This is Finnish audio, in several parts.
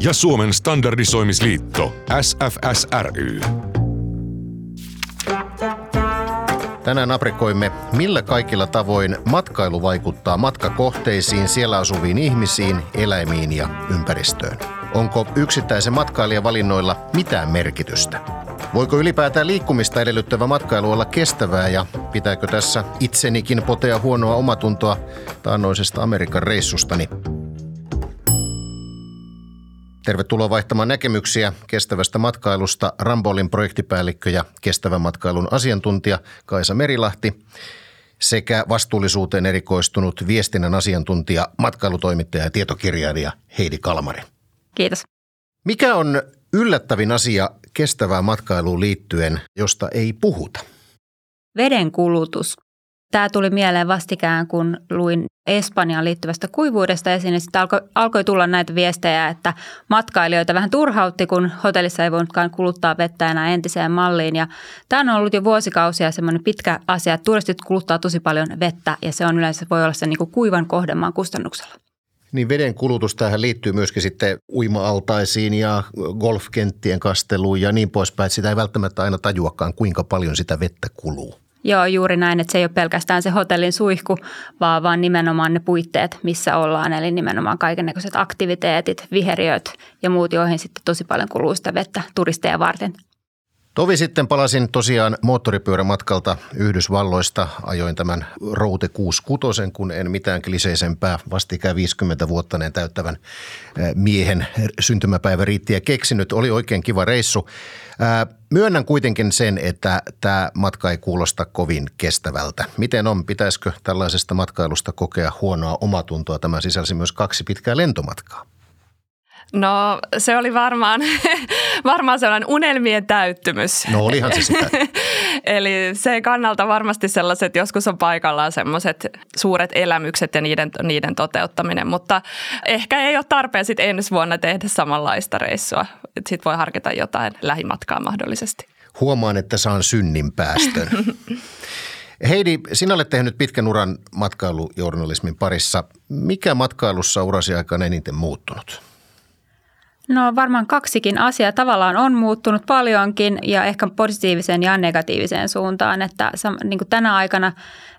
ja Suomen standardisoimisliitto SFSRY. Tänään aprikoimme, millä kaikilla tavoin matkailu vaikuttaa matkakohteisiin, siellä asuviin ihmisiin, eläimiin ja ympäristöön. Onko yksittäisen matkailijan valinnoilla mitään merkitystä? Voiko ylipäätään liikkumista edellyttävä matkailu olla kestävää ja pitääkö tässä itsenikin potea huonoa omatuntoa taannoisesta Amerikan reissustani? Tervetuloa vaihtamaan näkemyksiä kestävästä matkailusta Rambolin projektipäällikkö ja kestävän matkailun asiantuntija Kaisa Merilahti sekä vastuullisuuteen erikoistunut viestinnän asiantuntija, matkailutoimittaja ja tietokirjailija Heidi Kalmari. Kiitos. Mikä on yllättävin asia kestävään matkailuun liittyen, josta ei puhuta? Veden kulutus. Tämä tuli mieleen vastikään, kun luin Espanjaan liittyvästä kuivuudesta esiin. Sitten alkoi, alkoi tulla näitä viestejä, että matkailijoita vähän turhautti, kun hotellissa ei voinutkaan kuluttaa vettä enää entiseen malliin. Ja tämä on ollut jo vuosikausia semmoinen pitkä asia, että turistit kuluttaa tosi paljon vettä ja se on yleensä voi olla se niin kuin kuivan kohdemaan kustannuksella. Niin veden kulutus tähän liittyy myöskin sitten uima-altaisiin ja golfkenttien kasteluun ja niin poispäin. Sitä ei välttämättä aina tajuakaan, kuinka paljon sitä vettä kuluu. Joo, juuri näin, että se ei ole pelkästään se hotellin suihku, vaan, vaan nimenomaan ne puitteet, missä ollaan. Eli nimenomaan kaikenlaiset aktiviteetit, viheriöt ja muut, joihin sitten tosi paljon kuluu sitä vettä turisteja varten. Tovi sitten palasin tosiaan moottoripyörämatkalta Yhdysvalloista. Ajoin tämän Route 66, kun en mitään kliseisempää vastikään 50 vuotta täyttävän miehen syntymäpäivä riittiä keksinyt. Oli oikein kiva reissu. Myönnän kuitenkin sen, että tämä matka ei kuulosta kovin kestävältä. Miten on? Pitäisikö tällaisesta matkailusta kokea huonoa omatuntoa? Tämä sisälsi myös kaksi pitkää lentomatkaa. No se oli varmaan, varmaan sellainen unelmien täyttymys. No olihan se sitä. Eli se kannalta varmasti sellaiset, joskus on paikallaan sellaiset suuret elämykset ja niiden, niiden toteuttaminen, mutta ehkä ei ole tarpeen sitten ensi vuonna tehdä samanlaista reissua. Sitten voi harkita jotain lähimatkaa mahdollisesti. Huomaan, että saan synnin päästön. Heidi, sinä olet tehnyt pitkän uran matkailujournalismin parissa. Mikä matkailussa urasi aikana eniten muuttunut? No varmaan kaksikin asiaa tavallaan on muuttunut paljonkin ja ehkä positiiviseen ja negatiiviseen suuntaan, että niin kuin tänä aikana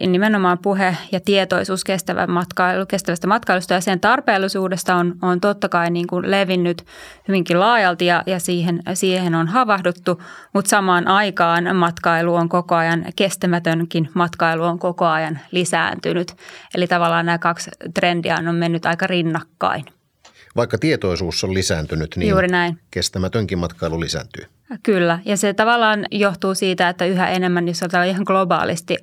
nimenomaan puhe ja tietoisuus kestävän matkailu, kestävästä matkailusta ja sen tarpeellisuudesta on, on totta kai niin kuin levinnyt hyvinkin laajalti ja, ja siihen, siihen on havahduttu, mutta samaan aikaan matkailu on koko ajan, kestämätönkin matkailu on koko ajan lisääntynyt. Eli tavallaan nämä kaksi trendiä on mennyt aika rinnakkain vaikka tietoisuus on lisääntynyt, niin Juuri näin. kestämätönkin matkailu lisääntyy. Kyllä, ja se tavallaan johtuu siitä, että yhä enemmän, jos otetaan ihan globaalisti,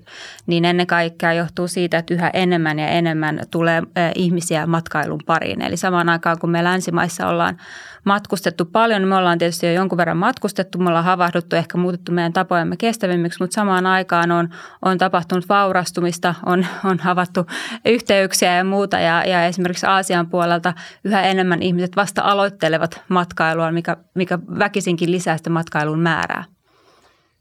niin ennen kaikkea johtuu siitä, että yhä enemmän ja enemmän tulee ihmisiä matkailun pariin. Eli samaan aikaan, kun me länsimaissa ollaan matkustettu paljon, me ollaan tietysti jo jonkun verran matkustettu, me ollaan havahduttu, ehkä muutettu meidän tapojamme kestävimmiksi, mutta samaan aikaan on, on tapahtunut vaurastumista, on, on havattu yhteyksiä ja muuta, ja, ja esimerkiksi Aasian puolelta yhä enemmän ihmiset vasta aloittelevat matkailua, mikä, mikä väkisinkin lisää sitä matkailun määrää.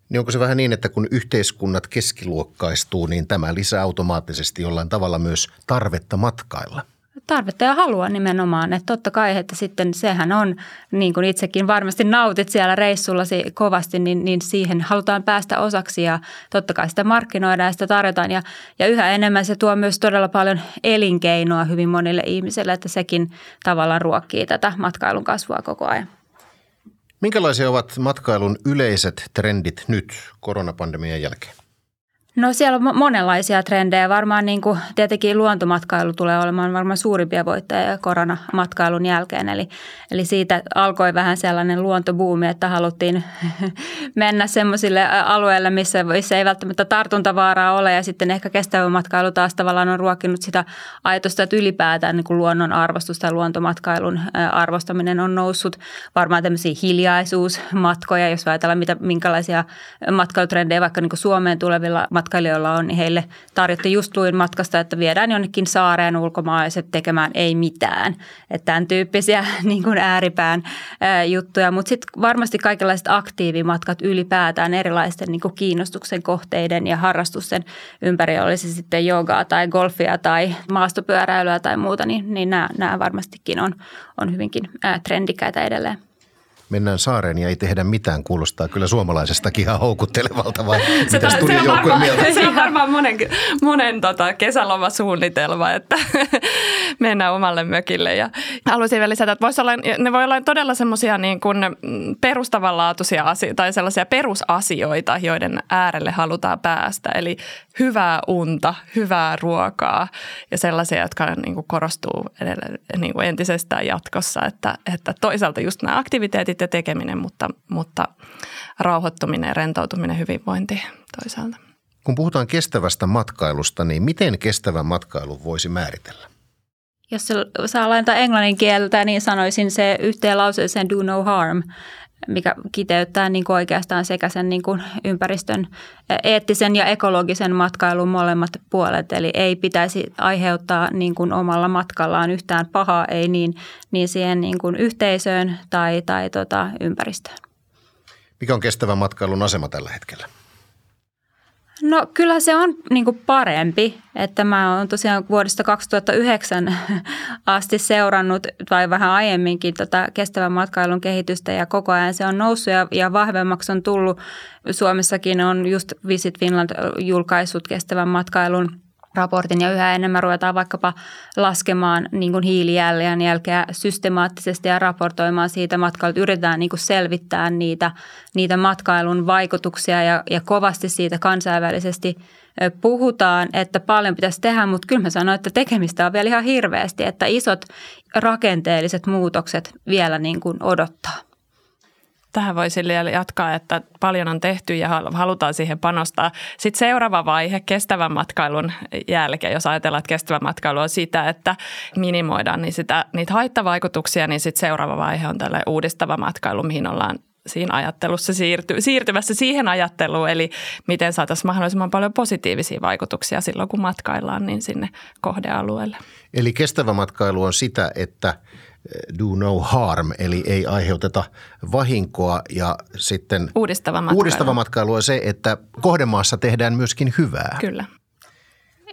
Niin onko se vähän niin, että kun yhteiskunnat keskiluokkaistuu, niin tämä lisää automaattisesti jollain tavalla myös tarvetta matkailla? Tarvetta ja halua nimenomaan. Että totta kai, että sitten sehän on, niin kuin itsekin varmasti nautit siellä reissullasi kovasti, niin, niin siihen halutaan päästä osaksi ja totta kai sitä markkinoidaan ja sitä tarjotaan. Ja, ja yhä enemmän se tuo myös todella paljon elinkeinoa hyvin monille ihmisille, että sekin tavallaan ruokkii tätä matkailun kasvua koko ajan. Minkälaisia ovat matkailun yleiset trendit nyt koronapandemian jälkeen? No siellä on monenlaisia trendejä. Varmaan niin kuin, tietenkin luontomatkailu tulee olemaan varmaan suurimpia voittajia koronamatkailun jälkeen. Eli, eli siitä alkoi vähän sellainen luontobuumi, että haluttiin mennä semmoisille alueille, missä, missä ei välttämättä tartuntavaaraa ole. Ja sitten ehkä kestävä matkailu taas tavallaan on ruokkinut sitä ajatusta, että ylipäätään niin kuin luonnon arvostus tai luontomatkailun arvostaminen on noussut. Varmaan tämmöisiä hiljaisuusmatkoja, jos ajatellaan mitä, minkälaisia matkailutrendejä vaikka niin kuin Suomeen tulevilla matkailijoilla on, niin heille tarjottiin just luin matkasta, että viedään jonnekin saareen ulkomaalaiset tekemään ei mitään. Että tämän tyyppisiä niin kuin ääripään juttuja, mutta sitten varmasti kaikenlaiset aktiivimatkat ylipäätään erilaisten niin kuin kiinnostuksen kohteiden ja harrastusten ympärillä, olisi sitten jogaa tai golfia tai maastopyöräilyä tai muuta, niin, niin nämä, nämä varmastikin on, on hyvinkin trendikäitä edelleen mennään saareen ja ei tehdä mitään, kuulostaa kyllä suomalaisestakin ihan houkuttelevalta, vai se, mitä studiojoukkueen mieltä? Se on varmaan monen, monen tota, kesälomasuunnitelma, että mennään omalle mökille. Ja haluaisin vielä lisätä, että voisi olla, ne voi olla todella semmoisia niin kuin perustavanlaatuisia asioita tai sellaisia perusasioita, joiden äärelle halutaan päästä. Eli hyvää unta, hyvää ruokaa ja sellaisia, jotka niin kuin korostuu edelleen, niin kuin entisestään jatkossa. Että, että toisaalta just nämä aktiviteetit ja tekeminen, mutta, mutta rauhoittuminen, rentoutuminen, hyvinvointi toisaalta. Kun puhutaan kestävästä matkailusta, niin miten kestävän matkailun voisi määritellä? Jos saa lainata englannin kieltä, niin sanoisin se yhteen lauseeseen do no harm mikä kiteyttää niin kuin oikeastaan sekä sen niin kuin ympäristön eettisen ja ekologisen matkailun molemmat puolet. Eli ei pitäisi aiheuttaa niin kuin omalla matkallaan yhtään pahaa, ei niin, niin siihen niin kuin yhteisöön tai, tai tota ympäristöön. Mikä on kestävän matkailun asema tällä hetkellä? No kyllä se on niin kuin parempi, että mä oon tosiaan vuodesta 2009 asti seurannut tai vähän aiemminkin tota kestävän matkailun kehitystä ja koko ajan se on noussut ja, ja vahvemmaksi on tullut. Suomessakin on just Visit Finland julkaissut kestävän matkailun raportin ja yhä enemmän ruvetaan vaikkapa laskemaan niin kuin hiilijalanjälkeä systemaattisesti ja raportoimaan siitä matkailut. Yritetään niin kuin selvittää niitä, niitä matkailun vaikutuksia ja, ja kovasti siitä kansainvälisesti puhutaan, että paljon pitäisi tehdä, mutta kyllä mä sanoin, että tekemistä on vielä ihan hirveästi, että isot rakenteelliset muutokset vielä niin kuin odottaa tähän voisi jatkaa, että paljon on tehty ja halutaan siihen panostaa. Sitten seuraava vaihe kestävän matkailun jälkeen, jos ajatellaan, että kestävä matkailu on sitä, että minimoidaan niin sitä, niitä haittavaikutuksia, niin sitten seuraava vaihe on tällainen uudistava matkailu, mihin ollaan siinä ajattelussa siirty, siirtymässä siihen ajatteluun, eli miten saataisiin mahdollisimman paljon positiivisia vaikutuksia silloin, kun matkaillaan niin sinne kohdealueelle. Eli kestävä matkailu on sitä, että – do no harm, eli ei aiheuteta vahinkoa ja sitten uudistava matkailu, uudistava matkailu on se, että kohdemaassa tehdään myöskin hyvää. Kyllä.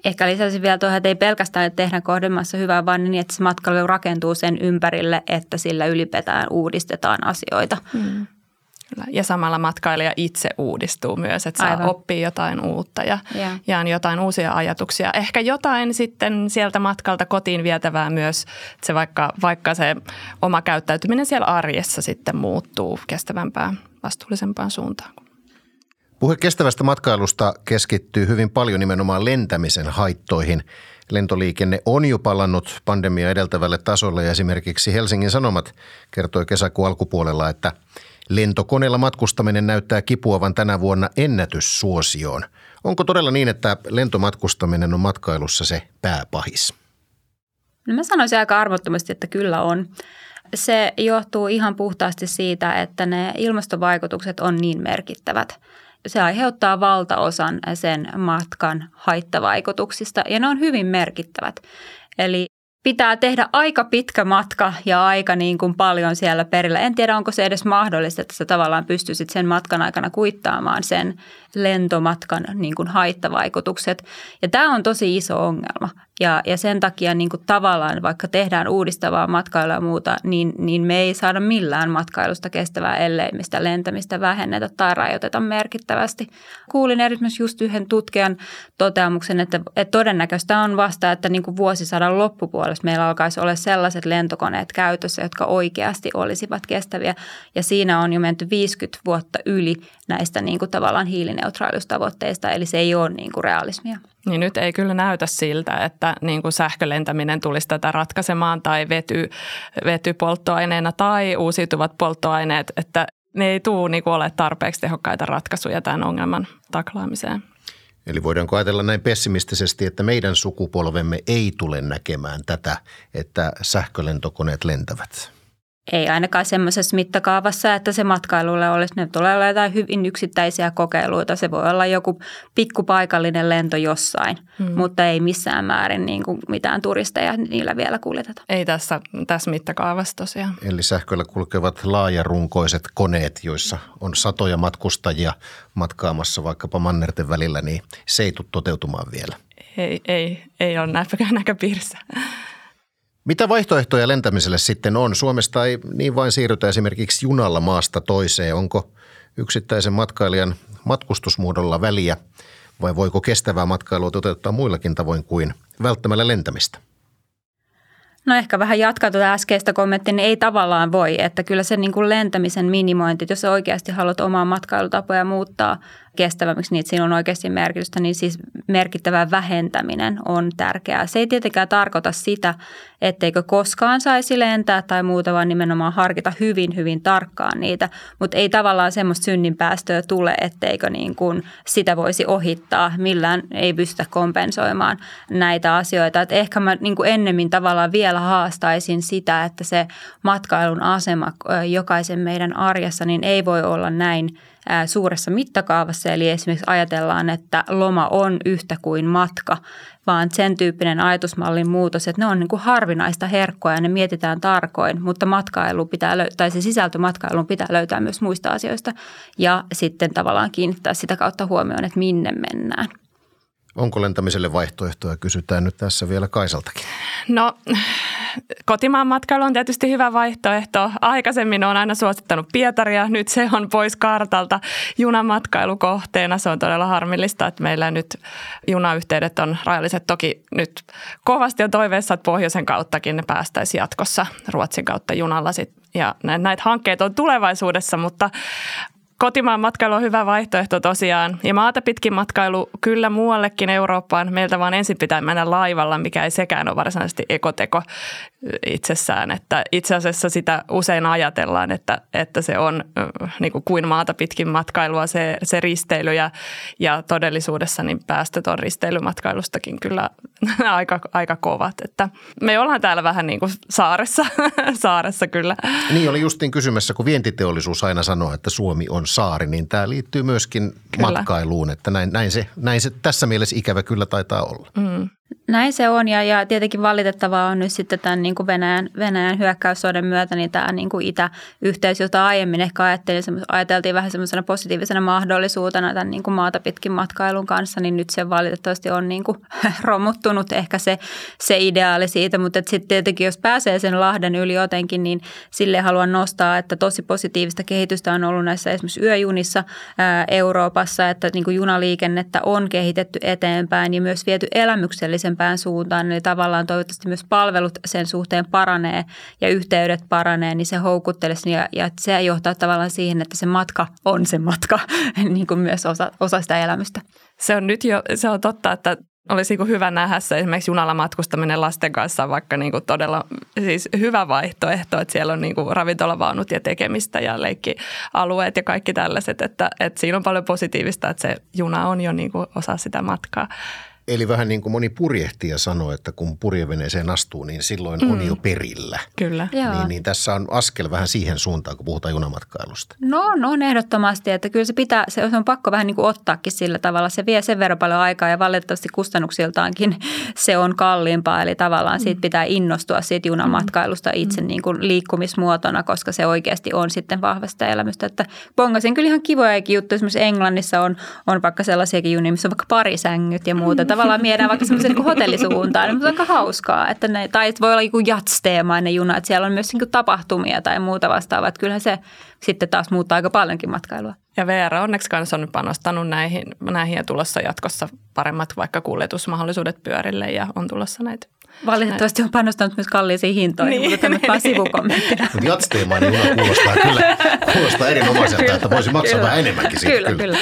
Ehkä lisäisin vielä tuohon, että ei pelkästään tehdä kohdemaassa hyvää, vaan niin, että se matkailu rakentuu sen ympärille, että sillä ylipäätään uudistetaan asioita. Mm. Kyllä. Ja samalla matkailija itse uudistuu myös, että saa oppia jotain uutta ja, yeah. ja jotain uusia ajatuksia. Ehkä jotain sitten sieltä matkalta kotiin vietävää myös, että se vaikka, vaikka se oma käyttäytyminen siellä arjessa sitten muuttuu kestävämpään, vastuullisempaan suuntaan. Puhe kestävästä matkailusta keskittyy hyvin paljon nimenomaan lentämisen haittoihin. Lentoliikenne on jo palannut pandemia edeltävälle tasolle ja esimerkiksi Helsingin Sanomat kertoi kesäkuun alkupuolella, että – Lentokoneella matkustaminen näyttää kipuavan tänä vuonna ennätyssuosioon. Onko todella niin, että lentomatkustaminen on matkailussa se pääpahis? No mä sanoisin aika arvottomasti, että kyllä on. Se johtuu ihan puhtaasti siitä, että ne ilmastovaikutukset on niin merkittävät. Se aiheuttaa valtaosan sen matkan haittavaikutuksista ja ne on hyvin merkittävät. Eli pitää tehdä aika pitkä matka ja aika niin kuin paljon siellä perillä. En tiedä, onko se edes mahdollista, että sä tavallaan pystyisit sen matkan aikana kuittaamaan sen lentomatkan niin kuin haittavaikutukset. Ja tämä on tosi iso ongelma. Ja, ja sen takia niin kuin tavallaan, vaikka tehdään uudistavaa matkailua ja muuta, niin, niin me ei saada millään matkailusta kestävää, ellei mistä lentämistä vähennetä tai rajoiteta merkittävästi. Kuulin erityisesti just yhden tutkijan toteamuksen, että, että todennäköistä on vasta, että niin kuin vuosisadan loppupuolessa meillä alkaisi olla sellaiset lentokoneet käytössä, jotka oikeasti olisivat kestäviä. Ja siinä on jo menty 50 vuotta yli näistä niin kuin tavallaan hiilineutraaliustavoitteista, eli se ei ole niin kuin realismia. Niin nyt ei kyllä näytä siltä, että niin kuin sähkölentäminen tulisi tätä ratkaisemaan tai vety, vetypolttoaineena tai uusiutuvat polttoaineet, että ne ei tule niin kuin ole tarpeeksi tehokkaita ratkaisuja tämän ongelman taklaamiseen. Eli voidaanko ajatella näin pessimistisesti, että meidän sukupolvemme ei tule näkemään tätä, että sähkölentokoneet lentävät? Ei ainakaan semmoisessa mittakaavassa, että se matkailulle olisi. Ne tulee olla jotain hyvin yksittäisiä kokeiluita. Se voi olla joku pikkupaikallinen lento jossain, hmm. mutta ei missään määrin niin kuin mitään turisteja niillä vielä kuljeteta. Ei tässä, tässä mittakaavassa tosiaan. Eli sähköllä kulkevat laajarunkoiset koneet, joissa on satoja matkustajia matkaamassa vaikkapa mannerten välillä, niin se ei tule toteutumaan vielä. Ei, ei, ei ole näköpiirissä. Mitä vaihtoehtoja lentämiselle sitten on? Suomesta ei niin vain siirrytä esimerkiksi junalla maasta toiseen. Onko yksittäisen matkailijan matkustusmuodolla väliä vai voiko kestävää matkailua toteuttaa muillakin tavoin kuin välttämällä lentämistä? No ehkä vähän jatkaa tuota äskeistä kommenttia, niin ei tavallaan voi, että kyllä se niin kuin lentämisen minimointi, jos oikeasti haluat omaa matkailutapoja muuttaa kestävämmiksi, niin siinä on oikeasti merkitystä, niin siis merkittävä vähentäminen on tärkeää. Se ei tietenkään tarkoita sitä, etteikö koskaan saisi lentää tai muuta, vaan nimenomaan harkita hyvin, hyvin tarkkaan niitä, mutta ei tavallaan semmoista synninpäästöä tule, etteikö niin kuin sitä voisi ohittaa, millään ei pystytä kompensoimaan näitä asioita. Et ehkä mä niin kuin ennemmin tavallaan vielä haastaisin sitä, että se matkailun asema jokaisen meidän arjessa niin ei voi olla näin – suuressa mittakaavassa. Eli esimerkiksi ajatellaan, että loma on yhtä kuin matka, vaan sen tyyppinen ajatusmallin muutos, että ne on niin kuin harvinaista herkkoa ja ne mietitään tarkoin, mutta matkailu pitää, tai se sisältö matkailun pitää löytää myös muista asioista ja sitten tavallaan kiinnittää sitä kautta huomioon, että minne mennään. Onko lentämiselle vaihtoehtoja? Kysytään nyt tässä vielä Kaisaltakin. No kotimaan matkailu on tietysti hyvä vaihtoehto. Aikaisemmin on aina suosittanut Pietaria, nyt se on pois kartalta junamatkailukohteena. Se on todella harmillista, että meillä nyt junayhteydet on rajalliset. Toki nyt kovasti on toiveessa, että pohjoisen kauttakin ne päästäisiin jatkossa Ruotsin kautta junalla sit. Ja näitä hankkeita on tulevaisuudessa, mutta Kotimaan matkailu on hyvä vaihtoehto tosiaan. Ja maata pitkin matkailu kyllä muuallekin Eurooppaan. Meiltä vaan ensin pitää mennä laivalla, mikä ei sekään ole varsinaisesti ekoteko itsessään. Että itse asiassa sitä usein ajatellaan, että, että se on niin kuin, kuin maata pitkin matkailua se, se risteily ja, ja todellisuudessa niin päästöt on risteilymatkailustakin kyllä aika, aika kovat. Että me ollaan täällä vähän niin kuin saaressa, saaressa kyllä. Niin oli justiin kysymässä, kun vientiteollisuus aina sanoo, että Suomi on saari, niin tämä liittyy myöskin kyllä. matkailuun, että näin, näin, se, näin se tässä mielessä ikävä kyllä taitaa olla. Mm. Näin se on ja, ja tietenkin valitettavaa on nyt sitten tämän niin kuin Venäjän, Venäjän hyökkäyssodan myötä niin tämä niin kuin itäyhteys, jota aiemmin ehkä ajattelin, ajateltiin vähän semmoisena positiivisena mahdollisuutena tämän niin kuin maata pitkin matkailun kanssa, niin nyt se valitettavasti on niin kuin romuttunut ehkä se, se ideaali siitä, mutta sitten tietenkin jos pääsee sen Lahden yli jotenkin, niin sille haluan nostaa, että tosi positiivista kehitystä on ollut näissä esimerkiksi yöjunissa ää, Euroopassa, että niin kuin junaliikennettä on kehitetty eteenpäin ja myös viety elämyksellisen terveellisempään suuntaan. Eli tavallaan toivottavasti myös palvelut sen suhteen paranee ja yhteydet paranee, niin se houkuttelisi ja, ja se johtaa tavallaan siihen, että se matka on se matka, niin kuin myös osa, osa sitä elämystä. Se on nyt jo, se on totta, että olisi niin hyvä nähdä se esimerkiksi junalla matkustaminen lasten kanssa vaikka niin kuin todella siis hyvä vaihtoehto, että siellä on niin kuin ravintolavaunut ja tekemistä ja leikkialueet ja kaikki tällaiset, että, että siinä on paljon positiivista, että se juna on jo niin kuin osa sitä matkaa. Eli vähän niin kuin moni purjehtija sanoo, että kun purjeveneeseen astuu, niin silloin mm. on jo perillä. Kyllä. Niin, niin tässä on askel vähän siihen suuntaan, kun puhutaan junamatkailusta. No, no on ehdottomasti, että kyllä se pitää, se on pakko vähän niin kuin ottaakin sillä tavalla. Se vie sen verran paljon aikaa ja valitettavasti kustannuksiltaankin se on kalliimpaa. Eli tavallaan mm. siitä pitää innostua siitä junamatkailusta mm. itse niin kuin liikkumismuotona, koska se oikeasti on sitten vahvasta elämystä. Että bongasin kyllä ihan kivoja juttuja. Esimerkiksi Englannissa on, on vaikka sellaisiakin junia, missä on vaikka parisängyt ja muuta. Mm tavallaan miedään vaikka semmoisen niin hotellisuuntaan, niin on aika hauskaa. Että ne, tai että voi olla joku jatsteemainen juna, että siellä on myös niin tapahtumia tai muuta vastaavaa. Että kyllähän se sitten taas muuttaa aika paljonkin matkailua. Ja VR onneksi kanssa on panostanut näihin, näihin ja tulossa jatkossa paremmat vaikka kuljetusmahdollisuudet pyörille ja on tulossa näitä Valitettavasti on panostanut myös kalliisiin hintoihin, niin, mutta tämä niin, sivukommenttina. Mutta jatsteemainen juna kuulostaa kyllä kuulostaa erinomaiselta, kyllä, että voisi maksaa kyllä. vähän enemmänkin siitä. Kyllä, kyllä. kyllä.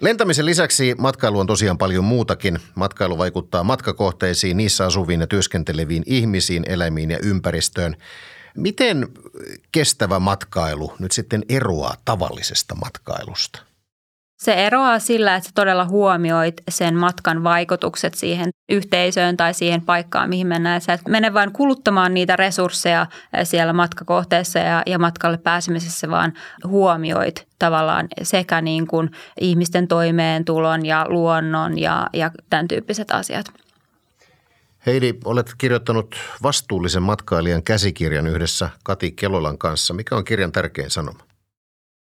Lentämisen lisäksi matkailu on tosiaan paljon muutakin. Matkailu vaikuttaa matkakohteisiin, niissä asuviin ja työskenteleviin ihmisiin, eläimiin ja ympäristöön. Miten kestävä matkailu nyt sitten eroaa tavallisesta matkailusta? Se eroaa sillä, että sä todella huomioit sen matkan vaikutukset siihen yhteisöön tai siihen paikkaan, mihin mennään. Sä et mene vain kuluttamaan niitä resursseja eh, siellä matkakohteessa ja, ja matkalle pääsemisessä, vaan huomioit tavallaan sekä niin kuin ihmisten toimeentulon ja luonnon ja, ja tämän tyyppiset asiat. Heidi, olet kirjoittanut vastuullisen matkailijan käsikirjan yhdessä Kati Kelolan kanssa. Mikä on kirjan tärkein sanoma?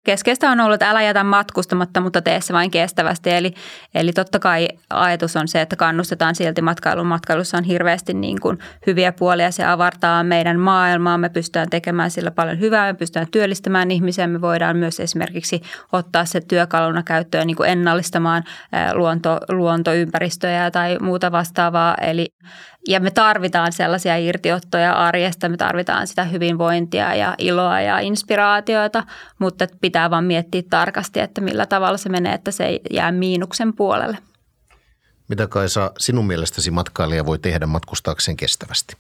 Keskeistä on ollut, että älä jätä matkustamatta, mutta tee se vain kestävästi. Eli, eli totta kai ajatus on se, että kannustetaan silti matkailun. Matkailussa on hirveästi niin kuin hyviä puolia. Se avartaa meidän maailmaa. Me pystytään tekemään sillä paljon hyvää. Me pystytään työllistämään ihmisiä. Me voidaan myös esimerkiksi ottaa se työkaluna käyttöön niin kuin ennallistamaan luonto, luontoympäristöjä tai muuta vastaavaa. Eli ja me tarvitaan sellaisia irtiottoja arjesta, me tarvitaan sitä hyvinvointia ja iloa ja inspiraatioita, mutta pitää vaan miettiä tarkasti, että millä tavalla se menee, että se ei jää miinuksen puolelle. Mitä Kaisa sinun mielestäsi matkailija voi tehdä matkustaakseen kestävästi?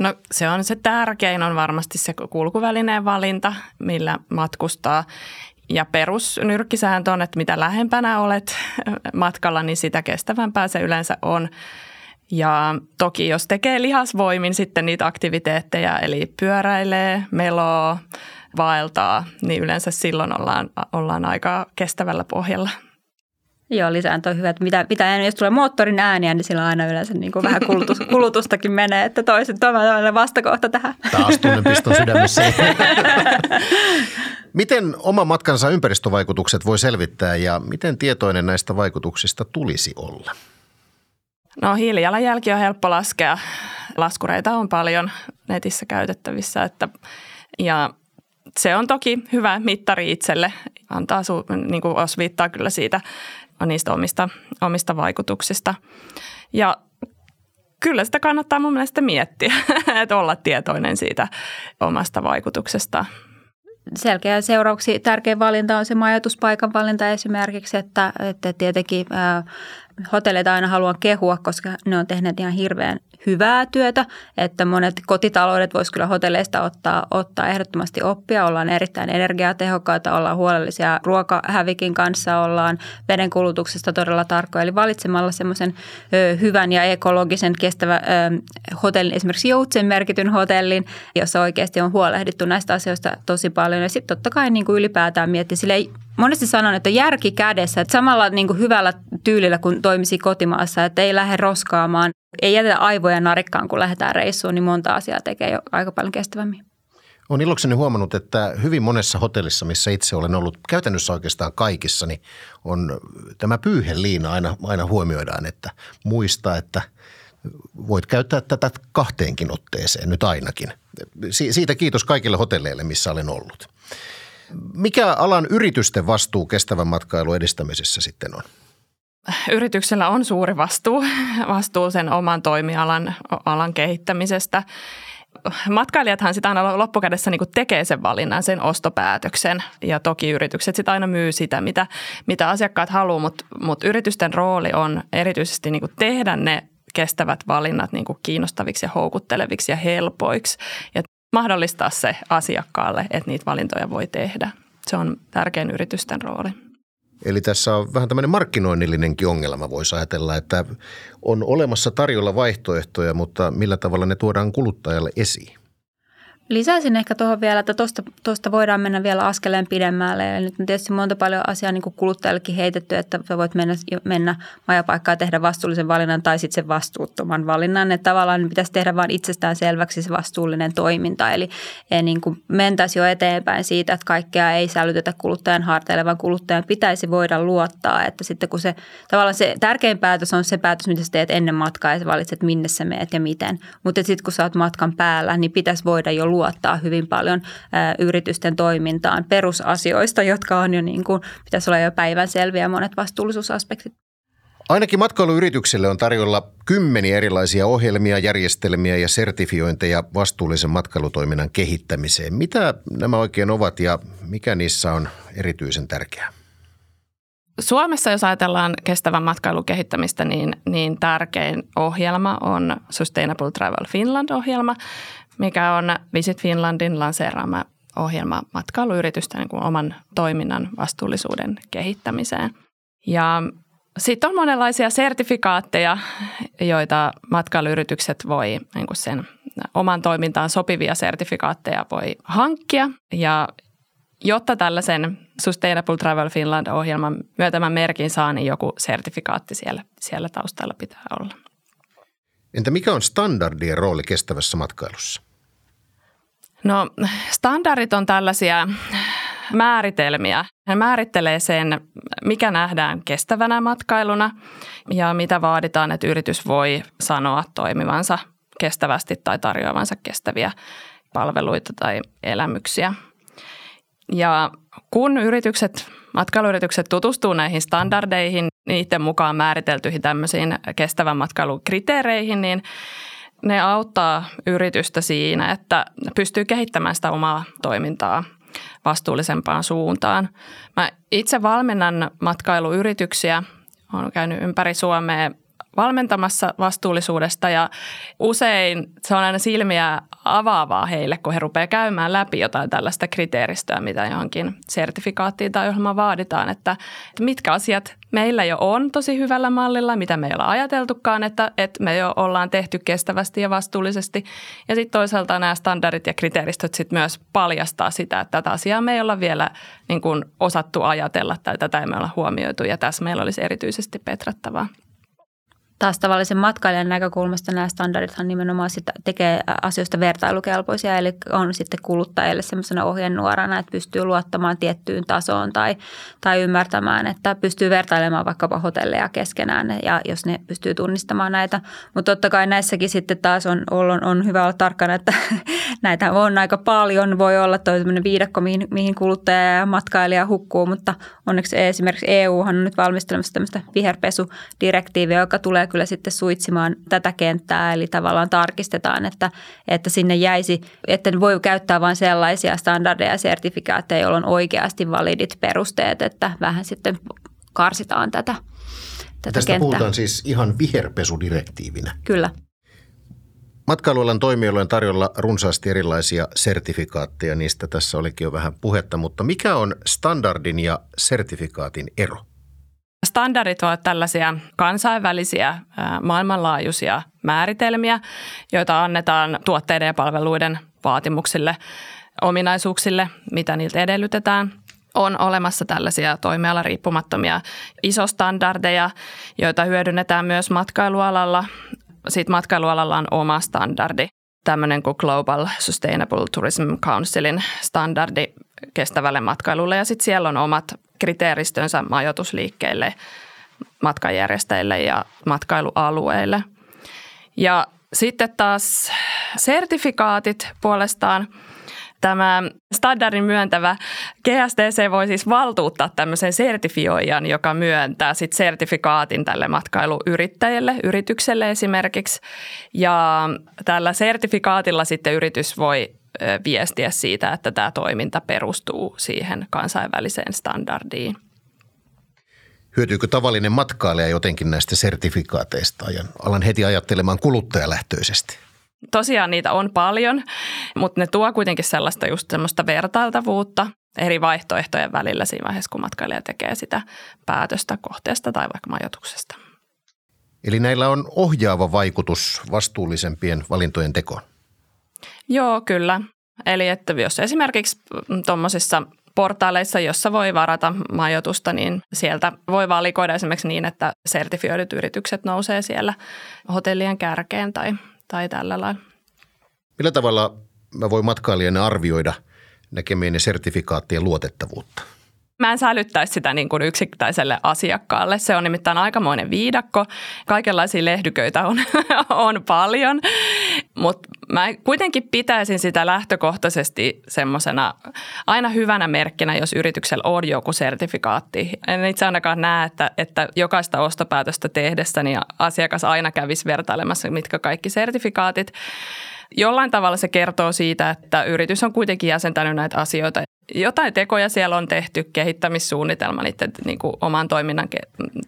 No se on se tärkein on varmasti se kulkuvälineen valinta, millä matkustaa. Ja perusnyrkkisääntö on, että mitä lähempänä olet matkalla, niin sitä kestävämpää se yleensä on. Ja toki jos tekee lihasvoimin sitten niitä aktiviteetteja, eli pyöräilee, meloo, vaeltaa, niin yleensä silloin ollaan, ollaan aika kestävällä pohjalla. Joo, lisääntö on hyvä. Että mitä, mitä, jos tulee moottorin ääniä, niin sillä aina yleensä niin kuin vähän kulutus, kulutustakin menee, että toiset toinen vastakohta tähän. Taas tunnen piston sydämessä. miten oma matkansa ympäristövaikutukset voi selvittää ja miten tietoinen näistä vaikutuksista tulisi olla? No hiilijalanjälki on helppo laskea. Laskureita on paljon netissä käytettävissä että, ja se on toki hyvä mittari itselle. Antaa su, niin kuin osviittaa kyllä siitä niistä omista, omista vaikutuksista. Ja kyllä sitä kannattaa mun mielestä miettiä, että olla tietoinen siitä omasta vaikutuksesta. Selkeä seuraavaksi tärkein valinta on se majoituspaikan valinta esimerkiksi, että, että tietenkin hotelleita aina haluan kehua, koska ne on tehneet ihan hirveän hyvää työtä, että monet kotitaloudet voisi kyllä hotelleista ottaa, ottaa ehdottomasti oppia. Ollaan erittäin energiatehokkaita, ollaan huolellisia ruokahävikin kanssa, ollaan veden kulutuksesta todella tarkkoja. Eli valitsemalla semmoisen hyvän ja ekologisen kestävä ö, hotellin, esimerkiksi Joutsen merkityn hotellin, jossa oikeasti on huolehdittu näistä asioista tosi paljon. Ja sitten totta kai niin kuin ylipäätään miettiä, sille monesti sanon, että järki kädessä, että samalla niin kuin hyvällä tyylillä kuin toimisi kotimaassa, että ei lähde roskaamaan, ei jätetä aivoja narikkaan, kun lähdetään reissuun, niin monta asiaa tekee jo aika paljon kestävämmin. Olen ilokseni huomannut, että hyvin monessa hotellissa, missä itse olen ollut käytännössä oikeastaan kaikissa, niin on tämä pyyheliina aina, aina huomioidaan, että muista, että voit käyttää tätä kahteenkin otteeseen nyt ainakin. Siitä kiitos kaikille hotelleille, missä olen ollut. Mikä alan yritysten vastuu kestävän matkailun edistämisessä sitten on? Yrityksellä on suuri vastuu, vastuu sen oman toimialan alan kehittämisestä. Matkailijathan sitä aina loppukädessä niin tekee sen valinnan, sen ostopäätöksen ja toki yritykset sitä aina myy sitä, mitä, mitä asiakkaat haluaa, mutta, mutta yritysten rooli on erityisesti niin tehdä ne kestävät valinnat niin kiinnostaviksi ja houkutteleviksi ja helpoiksi ja mahdollistaa se asiakkaalle, että niitä valintoja voi tehdä. Se on tärkein yritysten rooli. Eli tässä on vähän tämmöinen markkinoinnillinenkin ongelma, voisi ajatella, että on olemassa tarjolla vaihtoehtoja, mutta millä tavalla ne tuodaan kuluttajalle esiin? Lisäisin ehkä tuohon vielä, että tuosta voidaan mennä vielä askeleen pidemmälle. Ja nyt on tietysti monta paljon asiaa niin kuin kuluttajallekin heitetty, että sä voit mennä, mennä majapaikkaan ja tehdä vastuullisen valinnan tai sitten sen vastuuttoman valinnan. Että tavallaan pitäisi tehdä vain itsestään selväksi se vastuullinen toiminta. Eli ei niin kuin mentäisi jo eteenpäin siitä, että kaikkea ei sälytetä kuluttajan harteille, vaan kuluttajan pitäisi voida luottaa. Että sitten kun se tavallaan se tärkein päätös on se päätös, mitä sä teet ennen matkaa ja sä valitset, minne sä meet ja miten. Mutta sitten kun sä oot matkan päällä, niin pitäisi voida jo luottaa hyvin paljon yritysten toimintaan perusasioista, jotka on jo niin kuin, pitäisi olla jo päivän selviä monet vastuullisuusaspektit. Ainakin matkailuyrityksille on tarjolla kymmeniä erilaisia ohjelmia, järjestelmiä ja sertifiointeja vastuullisen matkailutoiminnan kehittämiseen. Mitä nämä oikein ovat ja mikä niissä on erityisen tärkeää? Suomessa, jos ajatellaan kestävän matkailun kehittämistä, niin, niin tärkein ohjelma on Sustainable Travel Finland-ohjelma, mikä on Visit Finlandin lanseeraama ohjelma matkailuyritysten niin kuin oman toiminnan vastuullisuuden kehittämiseen. Ja sitten on monenlaisia sertifikaatteja, joita matkailuyritykset voi niin kuin sen oman toimintaan sopivia sertifikaatteja voi hankkia. Ja jotta tällaisen Sustainable Travel Finland-ohjelman myötämän merkin saa, niin joku sertifikaatti siellä, siellä taustalla pitää olla. Entä mikä on standardien rooli kestävässä matkailussa? No standardit on tällaisia määritelmiä. Ne määrittelee sen, mikä nähdään kestävänä matkailuna ja mitä vaaditaan, että yritys voi sanoa toimivansa kestävästi tai tarjoavansa kestäviä palveluita tai elämyksiä. Ja kun yritykset, matkailuyritykset tutustuu näihin standardeihin, niiden mukaan määriteltyihin tämmöisiin kestävän matkailun kriteereihin, niin ne auttaa yritystä siinä, että pystyy kehittämään sitä omaa toimintaa vastuullisempaan suuntaan. Mä itse valmennan matkailuyrityksiä, olen käynyt ympäri Suomea valmentamassa vastuullisuudesta ja usein se on aina silmiä avaavaa heille, kun he rupeaa käymään läpi jotain tällaista kriteeristöä, mitä johonkin sertifikaattiin tai ohjelmaan vaaditaan, että, mitkä asiat meillä jo on tosi hyvällä mallilla, mitä me ei olla ajateltukaan, että, että me jo ollaan tehty kestävästi ja vastuullisesti. Ja sitten toisaalta nämä standardit ja kriteeristöt sitten myös paljastaa sitä, että tätä asiaa me ei olla vielä niin kuin osattu ajatella tai tätä ei me olla huomioitu ja tässä meillä olisi erityisesti petrattavaa taas tavallisen matkailijan näkökulmasta nämä standardithan nimenomaan sitä tekee asioista vertailukelpoisia, eli on sitten kuluttajille semmoisena ohjenuorana, että pystyy luottamaan tiettyyn tasoon tai, tai ymmärtämään, että pystyy vertailemaan vaikkapa hotelleja keskenään ja jos ne pystyy tunnistamaan näitä. Mutta totta kai näissäkin sitten taas on, on, on hyvä olla tarkkana, että näitä on aika paljon. Voi olla toi viidakko, mihin, mihin kuluttaja ja matkailija hukkuu, mutta onneksi esimerkiksi EU on nyt valmistelemassa tämmöistä viherpesudirektiiviä, joka tulee kyllä sitten suitsimaan tätä kenttää, eli tavallaan tarkistetaan, että, että sinne jäisi, että voi käyttää vain sellaisia standardeja ja sertifikaatteja, joilla on oikeasti validit perusteet, että vähän sitten karsitaan tätä, tätä Tästä kenttää. puhutaan siis ihan viherpesudirektiivinä. Kyllä. Matkailualan toimijoilla on tarjolla runsaasti erilaisia sertifikaatteja, niistä tässä olikin jo vähän puhetta, mutta mikä on standardin ja sertifikaatin ero? Standardit ovat tällaisia kansainvälisiä maailmanlaajuisia määritelmiä, joita annetaan tuotteiden ja palveluiden vaatimuksille, ominaisuuksille, mitä niiltä edellytetään. On olemassa tällaisia toimialariippumattomia isostandardeja, joita hyödynnetään myös matkailualalla. Siitä matkailualalla on oma standardi, tämmöinen kuin Global Sustainable Tourism Councilin standardi kestävälle matkailulle. Ja sitten siellä on omat kriteeristönsä majoitusliikkeille, matkanjärjestäjille ja matkailualueille. Ja sitten taas sertifikaatit puolestaan tämä standardin myöntävä GSTC voi siis valtuuttaa tämmöisen sertifioijan, joka myöntää sit sertifikaatin tälle matkailuyrittäjälle, yritykselle esimerkiksi. Ja tällä sertifikaatilla sitten yritys voi viestiä siitä, että tämä toiminta perustuu siihen kansainväliseen standardiin. Hyötyykö tavallinen matkailija jotenkin näistä sertifikaateista ja alan heti ajattelemaan kuluttajalähtöisesti? Tosiaan niitä on paljon, mutta ne tuo kuitenkin sellaista just semmoista vertailtavuutta eri vaihtoehtojen välillä siinä vaiheessa, kun matkailija tekee sitä päätöstä kohteesta tai vaikka majoituksesta. Eli näillä on ohjaava vaikutus vastuullisempien valintojen tekoon? Joo, kyllä. Eli että jos esimerkiksi tuommoisissa portaaleissa, jossa voi varata majoitusta, niin sieltä voi valikoida esimerkiksi niin, että sertifioidut yritykset nousee siellä hotellien kärkeen tai, tai tällä lailla. Millä tavalla mä voin matkailijana arvioida näkemieni sertifikaattien luotettavuutta? Mä en sälyttäisi sitä niin kuin yksittäiselle asiakkaalle. Se on nimittäin aikamoinen viidakko. Kaikenlaisia lehdyköitä on, on paljon, mutta mä kuitenkin pitäisin sitä lähtökohtaisesti semmoisena aina hyvänä merkkinä, jos yrityksellä on joku sertifikaatti. En itse ainakaan näe, että, että jokaista ostopäätöstä tehdessäni asiakas aina kävisi vertailemassa, mitkä kaikki sertifikaatit jollain tavalla se kertoo siitä, että yritys on kuitenkin jäsentänyt näitä asioita. Jotain tekoja siellä on tehty, kehittämissuunnitelma niiden niin kuin oman toiminnan,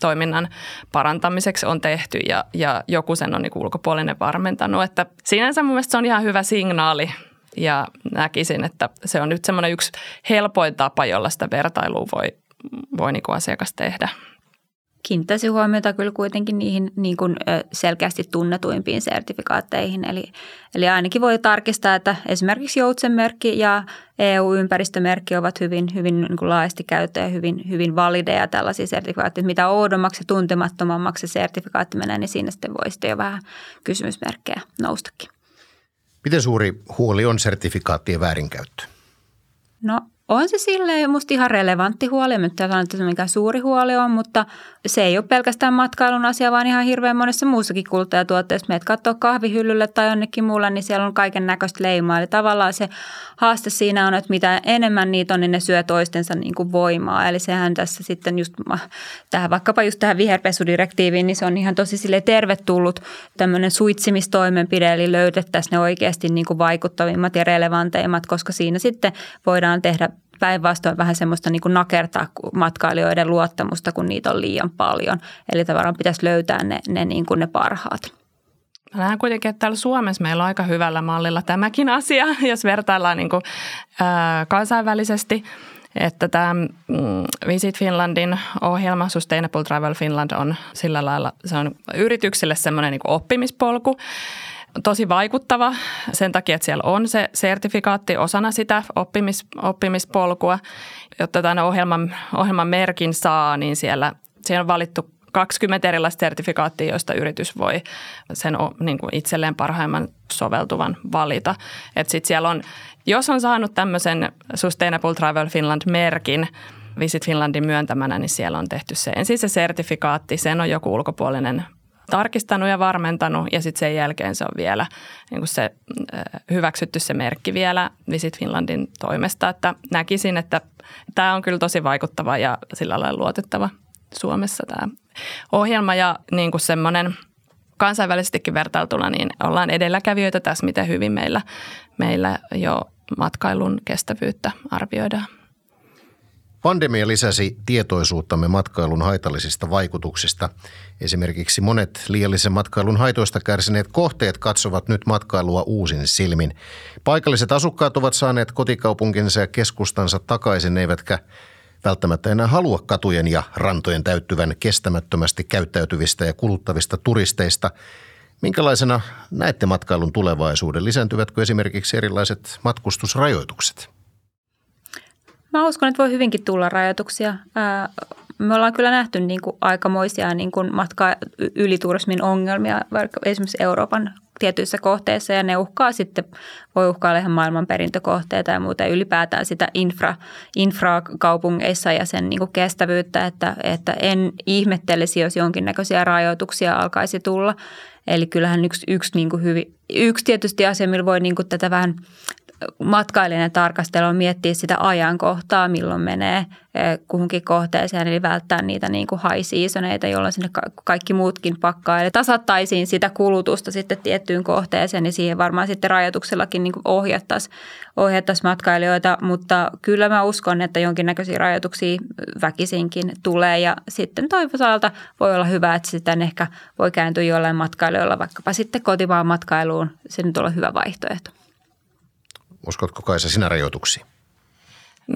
toiminnan parantamiseksi on tehty ja, ja joku sen on niin kuin ulkopuolinen varmentanut. Että sinänsä mun mielestä se on ihan hyvä signaali ja näkisin, että se on nyt semmoinen yksi helpoin tapa, jolla sitä vertailua voi, voi niin kuin asiakas tehdä kiinnittäisi huomiota kyllä kuitenkin niihin niin kuin selkeästi tunnetuimpiin sertifikaatteihin. Eli, eli ainakin voi tarkistaa, että esimerkiksi Joutsenmerkki ja EU-ympäristömerkki ovat hyvin, hyvin niin kuin laajasti käyttöjä ja hyvin, hyvin valideja tällaisia sertifikaatteja. Mitä oudommaksi ja tuntemattomammaksi se sertifikaatti menee, niin siinä sitten voi sitten jo vähän kysymysmerkkejä noustakin. Miten suuri huoli on sertifikaattien väärinkäyttö? No on se silleen musta ihan relevantti huoli, mutta sanon, että se mikä suuri huoli on, mutta se ei ole pelkästään matkailun asia, vaan ihan hirveän monessa muussakin kuluttajatuotteessa. Meet katsoa kahvihyllylle tai jonnekin muulle, niin siellä on kaiken näköistä leimaa. Eli tavallaan se haaste siinä on, että mitä enemmän niitä on, niin ne syö toistensa niin kuin voimaa. Eli sehän tässä sitten just tähän, vaikkapa just tähän viherpesudirektiiviin, niin se on ihan tosi sille tervetullut tämmöinen suitsimistoimenpide, eli löydettäisiin ne oikeasti niin kuin vaikuttavimmat ja relevanteimmat, koska siinä sitten voidaan tehdä päinvastoin vähän semmoista niin kuin nakertaa matkailijoiden luottamusta, kun niitä on liian paljon. Eli tavallaan pitäisi löytää ne, ne, niin kuin ne parhaat. Mä näen kuitenkin, että täällä Suomessa meillä on aika hyvällä mallilla tämäkin asia, jos vertaillaan niin kuin, ää, kansainvälisesti. Että tämä mm, Visit Finlandin ohjelma Sustainable Travel Finland on sillä lailla, se on yrityksille semmoinen niin oppimispolku, tosi vaikuttava sen takia, että siellä on se sertifikaatti osana sitä oppimis, oppimispolkua. Jotta tämän ohjelman, ohjelman merkin saa, niin siellä, siellä on valittu 20 erilaista sertifikaattia, joista yritys voi sen niin kuin itselleen parhaimman soveltuvan valita. Et sit siellä on, jos on saanut tämmöisen Sustainable Travel Finland-merkin, Visit Finlandin myöntämänä, niin siellä on tehty se ensin se sertifikaatti, sen on joku ulkopuolinen tarkistanut ja varmentanut ja sitten sen jälkeen se on vielä niin kuin se hyväksytty se merkki vielä Visit Finlandin toimesta. Että näkisin, että tämä on kyllä tosi vaikuttava ja sillä lailla luotettava Suomessa tämä ohjelma ja niin kuin semmoinen kansainvälisestikin vertailtuna, niin ollaan edelläkävijöitä tässä, miten hyvin meillä, meillä jo matkailun kestävyyttä arvioidaan. Pandemia lisäsi tietoisuuttamme matkailun haitallisista vaikutuksista. Esimerkiksi monet liiallisen matkailun haitoista kärsineet kohteet katsovat nyt matkailua uusin silmin. Paikalliset asukkaat ovat saaneet kotikaupunkinsa ja keskustansa takaisin, eivätkä välttämättä enää halua katujen ja rantojen täyttyvän kestämättömästi käyttäytyvistä ja kuluttavista turisteista. Minkälaisena näette matkailun tulevaisuuden? Lisääntyvätkö esimerkiksi erilaiset matkustusrajoitukset? Mä uskon, että voi hyvinkin tulla rajoituksia. Me ollaan kyllä nähty niin kuin aikamoisia niin kuin matka yliturismin ongelmia vaikka esimerkiksi Euroopan tietyissä kohteissa ja ne uhkaa sitten, voi uhkailla ihan maailman perintökohteita ja muuta ylipäätään sitä infra, infrakaupungeissa ja sen niin kuin kestävyyttä, että, että en ihmettelisi, jos jonkinnäköisiä rajoituksia alkaisi tulla. Eli kyllähän yksi, yksi, niin kuin hyvin, yksi tietysti asia, millä voi niin kuin tätä vähän matkailijan tarkastelu on miettiä sitä ajankohtaa, milloin menee eh, kuhunkin kohteeseen, eli välttää niitä niin kuin high seasoneita, jolloin sinne kaikki muutkin pakkaa. Eli tasattaisiin sitä kulutusta sitten tiettyyn kohteeseen, niin siihen varmaan sitten rajoituksellakin niin ohjattaisiin ohjattaisi matkailijoita, mutta kyllä mä uskon, että jonkinnäköisiä rajoituksia väkisinkin tulee ja sitten toisaalta voi olla hyvä, että sitten ehkä voi kääntyä jollain matkailijoilla vaikkapa sitten kotimaan matkailuun. Se nyt on hyvä vaihtoehto. Uskotko Kaisa sinä rajoituksiin?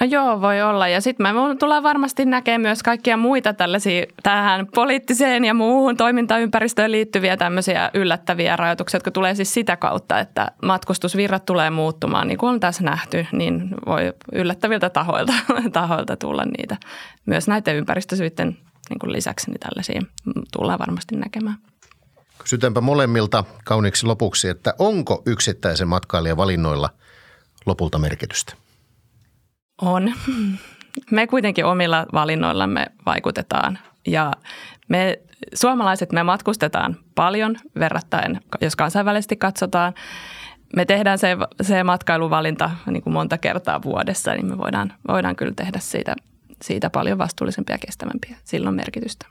No joo, voi olla. Ja sitten me tullaan varmasti näkemään myös kaikkia muita tällaisia tähän poliittiseen ja muuhun toimintaympäristöön liittyviä tämmöisiä yllättäviä rajoituksia, jotka tulee siis sitä kautta, että matkustusvirrat tulee muuttumaan. Niin kuin on tässä nähty, niin voi yllättäviltä tahoilta, tahoilta tulla niitä. Myös näiden ympäristösyiden niin kuin lisäksi niin tällaisia tullaan varmasti näkemään. Kysytäänpä molemmilta kauniiksi lopuksi, että onko yksittäisen matkailijan valinnoilla lopulta merkitystä? On. Me kuitenkin omilla valinnoillamme vaikutetaan ja me suomalaiset me matkustetaan paljon verrattain, jos kansainvälisesti katsotaan. Me tehdään se, se matkailuvalinta niin kuin monta kertaa vuodessa, niin me voidaan, voidaan kyllä tehdä siitä, siitä paljon vastuullisempia ja kestävämpiä. Silloin merkitystä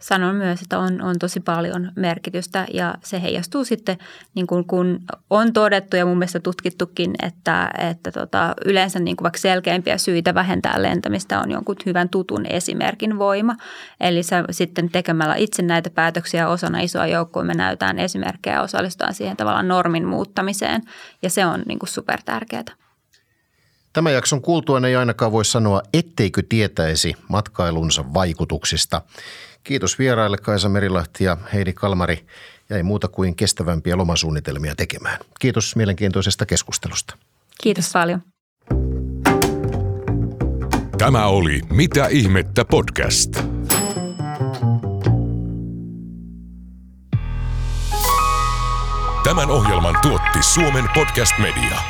sanon myös, että on, on tosi paljon merkitystä ja se heijastuu sitten, niin kuin kun on todettu ja mun mielestä tutkittukin, että, että tota, yleensä niin kuin vaikka selkeimpiä syitä vähentää lentämistä on jonkun hyvän tutun esimerkin voima. Eli sä sitten tekemällä itse näitä päätöksiä osana isoa joukkoa me näytään esimerkkejä ja osallistutaan siihen tavallaan normin muuttamiseen ja se on niin kuin supertärkeää. Tämän jakson kuultuaan ei ainakaan voi sanoa, etteikö tietäisi matkailunsa vaikutuksista – Kiitos vieraille Kaisa Merilahti ja Heidi Kalmari. Jäi muuta kuin kestävämpiä lomasuunnitelmia tekemään. Kiitos mielenkiintoisesta keskustelusta. Kiitos paljon. Tämä oli Mitä ihmettä podcast. Tämän ohjelman tuotti Suomen Podcast Media.